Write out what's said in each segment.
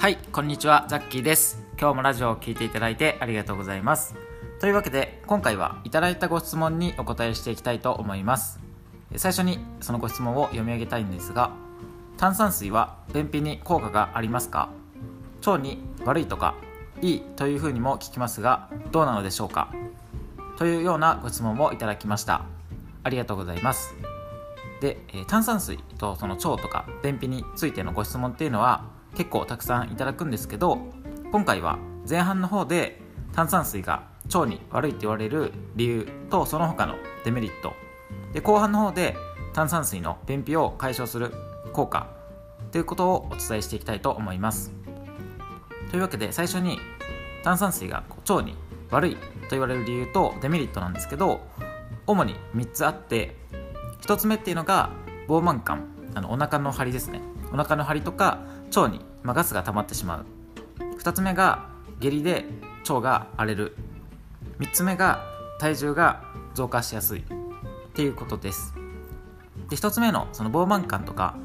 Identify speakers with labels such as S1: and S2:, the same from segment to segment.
S1: はいこんにちはザッキーです。今日もラジオを聴いていただいてありがとうございます。というわけで今回はいただいたご質問にお答えしていきたいと思います。最初にそのご質問を読み上げたいんですが炭酸水は便秘に効果がありますか？腸に悪いとかいいというふうにも聞きますがどうなのでしょうか？というようなご質問をいただきました。ありがとうございます。で、炭酸水とその腸とか便秘についてのご質問っていうのは結構たくさんいただくんですけど今回は前半の方で炭酸水が腸に悪いって言われる理由とその他のデメリット。で後半の方で炭酸水の便秘を解消する効果ということをお伝えしていきたいと思います。というわけで最初に炭酸水が腸に悪いと言われる理由とデメリットなんですけど主に3つあって1つ目っていうのが膨満感。あのお腹の張りですね。お腹の張りとか腸に、まあ、ガスが溜まってしまう。2つ目が下痢で腸が荒れる。3つ目が体重が増加しやすい。っていうことです。で1つ目のその膨満感とか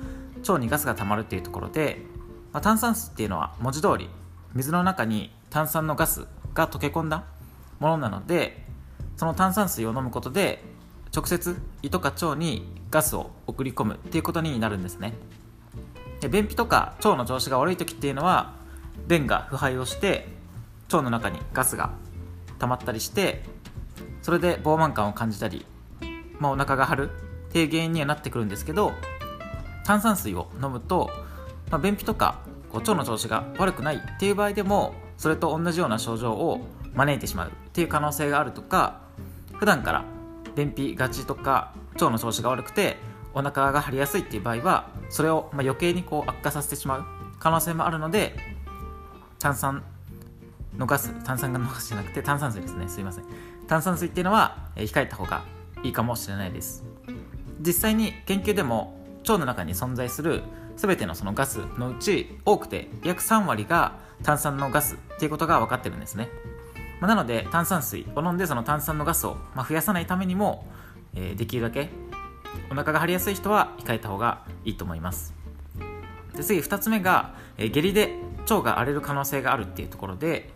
S1: 腸にガスが溜まるっていうところで、まあ、炭酸水っていうのは文字通り水の中に炭酸のガスが溶け込んだものなのでその炭酸水を飲むことで直接胃とか腸にガスを送り込むっていうことになるんですね。で便秘とか腸の調子が悪い時っていうのは便が腐敗をして腸の中にガスが溜まったりしてそれで膨満感を感じたり、まあ、お腹が張るっていう原因にはなってくるんですけど炭酸水を飲むと、まあ、便秘とかこう腸の調子が悪くないっていう場合でもそれと同じような症状を招いてしまうっていう可能性があるとか普段から便秘がちとか腸の調子が悪くてお腹が張りやすいっていう場合はそれをま余計にこう悪化させてしまう可能性もあるので炭酸のガス炭酸のガスじゃなくて炭酸水ですね。すいません。炭酸水っていうのは控えた方がいいかもしれないです。実際に研究でも腸の中に存在する全てのそのガスのうち多くて約3割が炭酸のガスっていうことが分かってるんですね、まあ、なので炭酸水を飲んでその炭酸のガスを、ま増やさないためにも、えー、できるだけお腹が張りやすい人は控えた方がいいと思います。で次2つ目が、え、下痢で腸が荒れる可能性があるっていうところで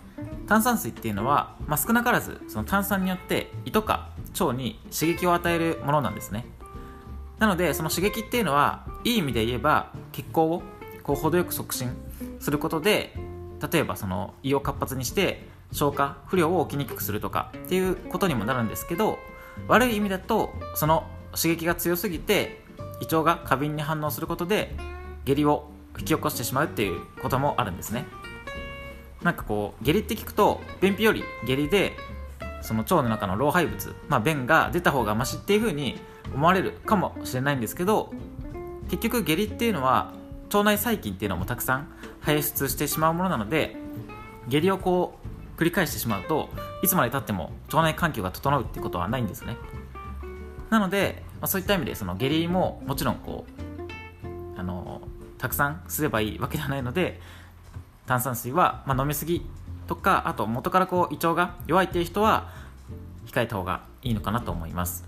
S1: 炭酸水っていうのは、まあ、少なからずその炭酸によって胃とか腸に刺激を与えるものなんですね。なのでその刺激っていうのはいい意味で言えば血行をこう程よく促進することで例えばその胃を活発にして消化不良を起きにくくするとかっていうことにもなるんですけど悪い意味だとその刺激が強すぎて胃腸が過敏に反応することで下痢を引き起こしてしまうっていうこともあるんですね。なんかこう下痢って聞くと便秘より下痢でその腸の中の老廃物、まあ、便が出た方がマシっていう風に思われるかもしれないんですけど結局下痢っていうのは腸内細菌っていうのもたくさん排出してしまうものなので下痢をこう繰り返してしまうといつまでたっても腸内環境が整うってことはないんですね。なので、まあ、そういった意味でその下痢ももちろんこうあのたくさんすればいいわけではないので炭酸水は、まあ、飲みすぎとかあと元からこう胃腸が弱いっていう人は控えた方がいいのかなと思います。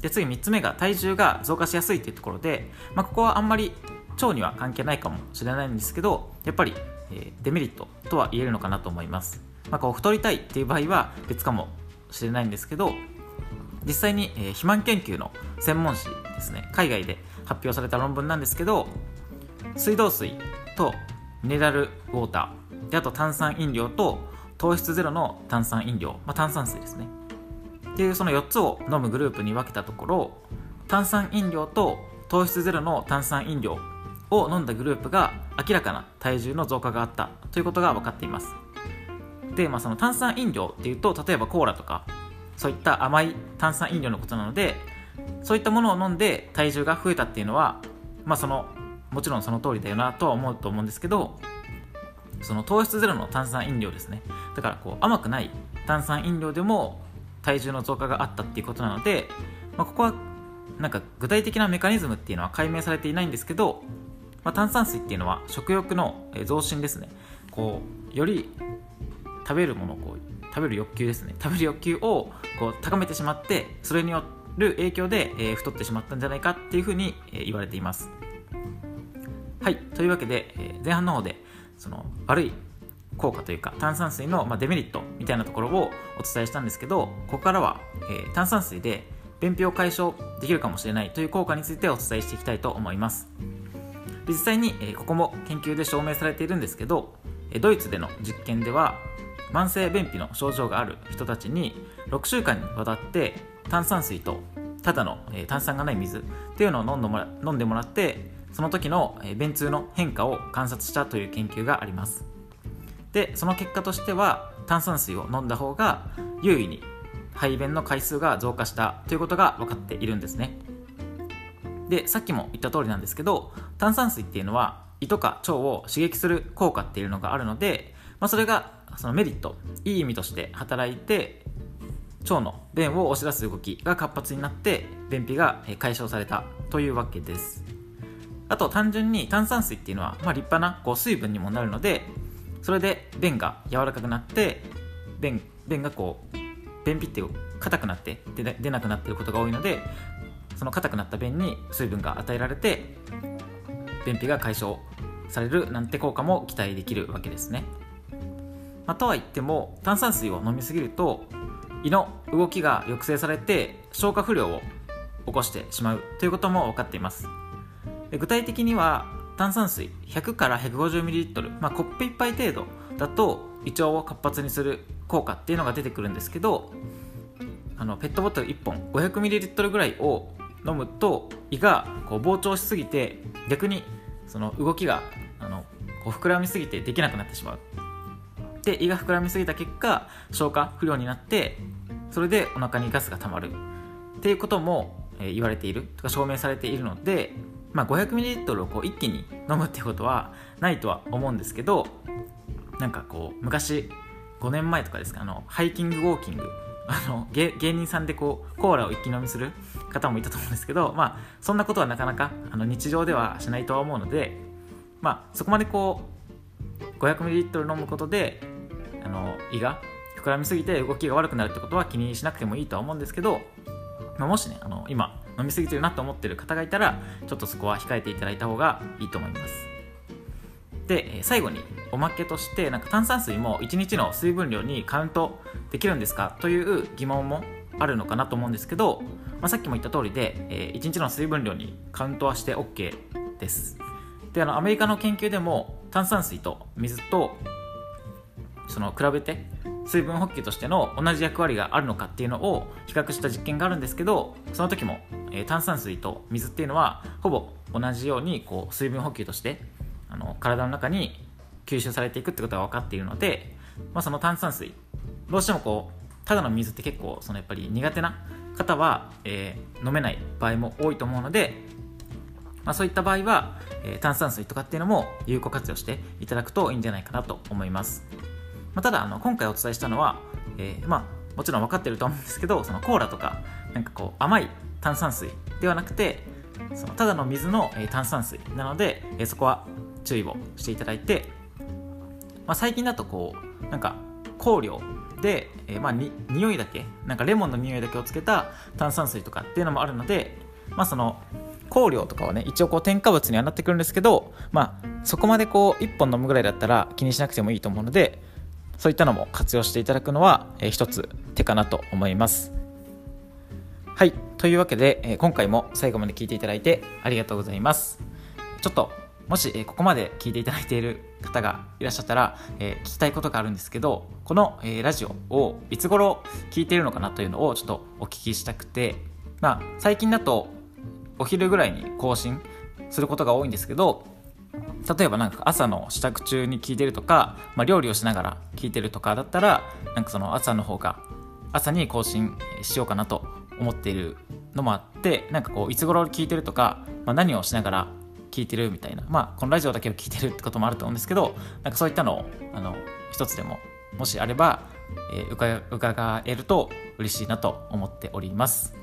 S1: で次3つ目が体重が増加しやすいっていうところで、まあ、ここはあんまり腸には関係ないかもしれないんですけどやっぱり、えー、デメリットとは言えるのかなと思います、まあ、こう太りたいっていう場合は別かもしれないんですけど実際に、えー、肥満研究の専門誌ですね海外で発表された論文なんですけど水道水とミネラルウォーターであと炭酸飲料と糖質ゼロの炭酸飲料、まあ、炭酸水ですね。っていうその4つを飲むグループに分けたところ炭酸飲料と糖質ゼロの炭酸飲料を飲んだグループが明らかな体重の増加があったということが分かっています。で、まあ、その炭酸飲料っていうと例えばコーラとかそういった甘い炭酸飲料のことなのでそういったものを飲んで体重が増えたっていうのはまあそのもちろんその通りだよなとは思うと思うんですけどその糖質ゼロの炭酸飲料ですね。だからこう甘くない炭酸飲料でも体重の増加があったっていうことなので、まあ、ここはなんか具体的なメカニズムっていうのは解明されていないんですけど、まあ、炭酸水っていうのは食欲の増進ですね。こうより食べるものをこう食べる欲求ですね。食べる欲求をこう高めてしまってそれによる影響で、えー、太ってしまったんじゃないかっていうふうに、えー、言われています。はい。というわけで、えー、前半の方でその悪い効果というか炭酸水のまデメリットみたいなところをお伝えしたんですけどここからは、え、炭酸水で便秘を解消できるかもしれないという効果についてお伝えしていきたいと思います。実際に、え、ここも研究で証明されているんですけどドイツでの実験では慢性便秘の症状がある人たちに6週間にわたって炭酸水とただの、え、炭酸がない水っていうのを飲んでもら飲んでもらってその時の、え、便通の変化を観察したという研究があります。でその結果としては炭酸水を飲んだ方が優位に排便の回数が増加したということが分かっているんですね。でさっきも言った通りなんですけど炭酸水っていうのは胃とか腸を刺激する効果っていうのがあるので、まあ、それがそのメリットいい意味として働いて腸の便を押し出す動きが活発になって便秘が解消されたというわけです。あと単純に炭酸水っていうのは、まあ、立派なこう水分にもなるのでそれで便が柔らかくなって便便がこう便秘って硬くなって出なくなっていることが多いのでその硬くなった便に水分が与えられて便秘が解消されるなんて効果も期待できるわけですね、まあ、とは言っても炭酸水を飲みすぎると胃の動きが抑制されて消化不良を起こしてしまうということも分かっています。具体的には炭酸水100から 150ml、まあ、コップ1杯程度だと胃腸を活発にする効果っていうのが出てくるんですけどあのペットボトル1本 500ml ぐらいを飲むと胃がこう膨張しすぎて逆にその動きがあのこう膨らみすぎてできなくなってしまう。で胃が膨らみすぎた結果消化不良になってそれでお腹にガスが溜まる。っていうことも、え、言われている。とか証明されているので、まあ、500ml をこう一気に飲むっていうことはないとは思うんですけどなんかこう昔5年前とかですかあのハイキングウォーキング。あの芸人さんでこうコーラを一気飲みする方もいたと思うんですけど、まあ、そんなことはなかなかあの日常ではしないとは思うので、まあ、そこまでこう 500ml 飲むことであの胃が膨らみすぎて動きが悪くなるってことは気にしなくてもいいとは思うんですけど、まあ、もしねあの今飲みすぎてるなと思ってる方がいたらちょっとそこは控えていただいた方がいいと思います。で最後におまけとしてなんか炭酸水も1日の水分量にカウントできるんですか？という疑問もあるのかなと思うんですけど、まあ、さっきも言った通りで、えー、1日の水分量にカウントはして OK です。であのアメリカの研究でも炭酸水と水とその比べて水分補給としての同じ役割があるのかっていうのを比較した実験があるんですけどその時も、えー、炭酸水と水っていうのはほぼ同じようにこう水分補給としてあの体の中に吸収されていくってことが分かっているので、まあ、その炭酸水どうしてもこうただの水って結構そのやっぱり苦手な方は、えー、飲めない場合も多いと思うので、まあ、そういった場合は、えー、炭酸水とかっていうのも有効活用していただくといいんじゃないかなと思います、まあ、ただあの今回お伝えしたのは、えー、まあ、もちろん分かってると思うんですけどそのコーラとかなんかこう甘い炭酸水ではなくてそのただの水の、え炭酸水なので、えそこは注意をしていただいて、まあ、最近だとこうなんか香料で、えー、まあに匂いだけなんかレモンの匂いだけをつけた炭酸水とかっていうのもあるので、まあ、その香料とかはね一応こう添加物にはなってくるんですけど、まあ、そこまでこう1本飲むぐらいだったら気にしなくてもいいと思うのでそういったのも活用していただくのは、えー、一つ手かなと思います。はい。というわけで、えー、今回も最後まで聞いていただいてありがとうございます。ちょっともし、えここまで聞いていただいている方がいらっしゃったら、えー、聞きたいことがあるんですけどこの、えー、ラジオをいつ頃聞いているのかなというのをちょっとお聞きしたくて、まあ、最近だとお昼ぐらいに更新することが多いんですけど例えばなんか朝の支度中に聞いてるとか、まあ、料理をしながら聞いてるとかだったらなんかその朝の方が朝に更新しようかなと思っているのもあってなんかこういつ頃聞いてるとか、まあ、何をしながら聞いてるみたいなまあこのラジオだけを聞いてるってこともあると思うんですけどなんかそういったのをあの一つでももしあれば、えー、伺伺えると嬉しいなと思っております。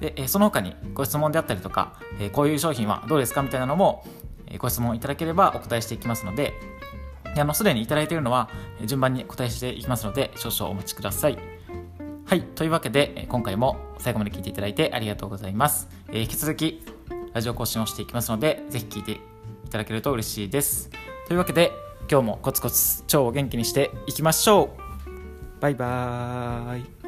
S1: で、えー、その他にご質問であったりとか、えー、こういう商品はどうですかみたいなのも、ご質問いただければお答えしていきますのであのすでにいただいているのは順番にお答えしていきますので少々お待ちください。はいというわけで今回も最後まで聞いていただいてありがとうございます、えー、引き続きラジオ更新をしていきますので、ぜひ聞いていただけると嬉しいです。というわけで、今日もコツコツ超元気にしていきましょう。バイバーイ。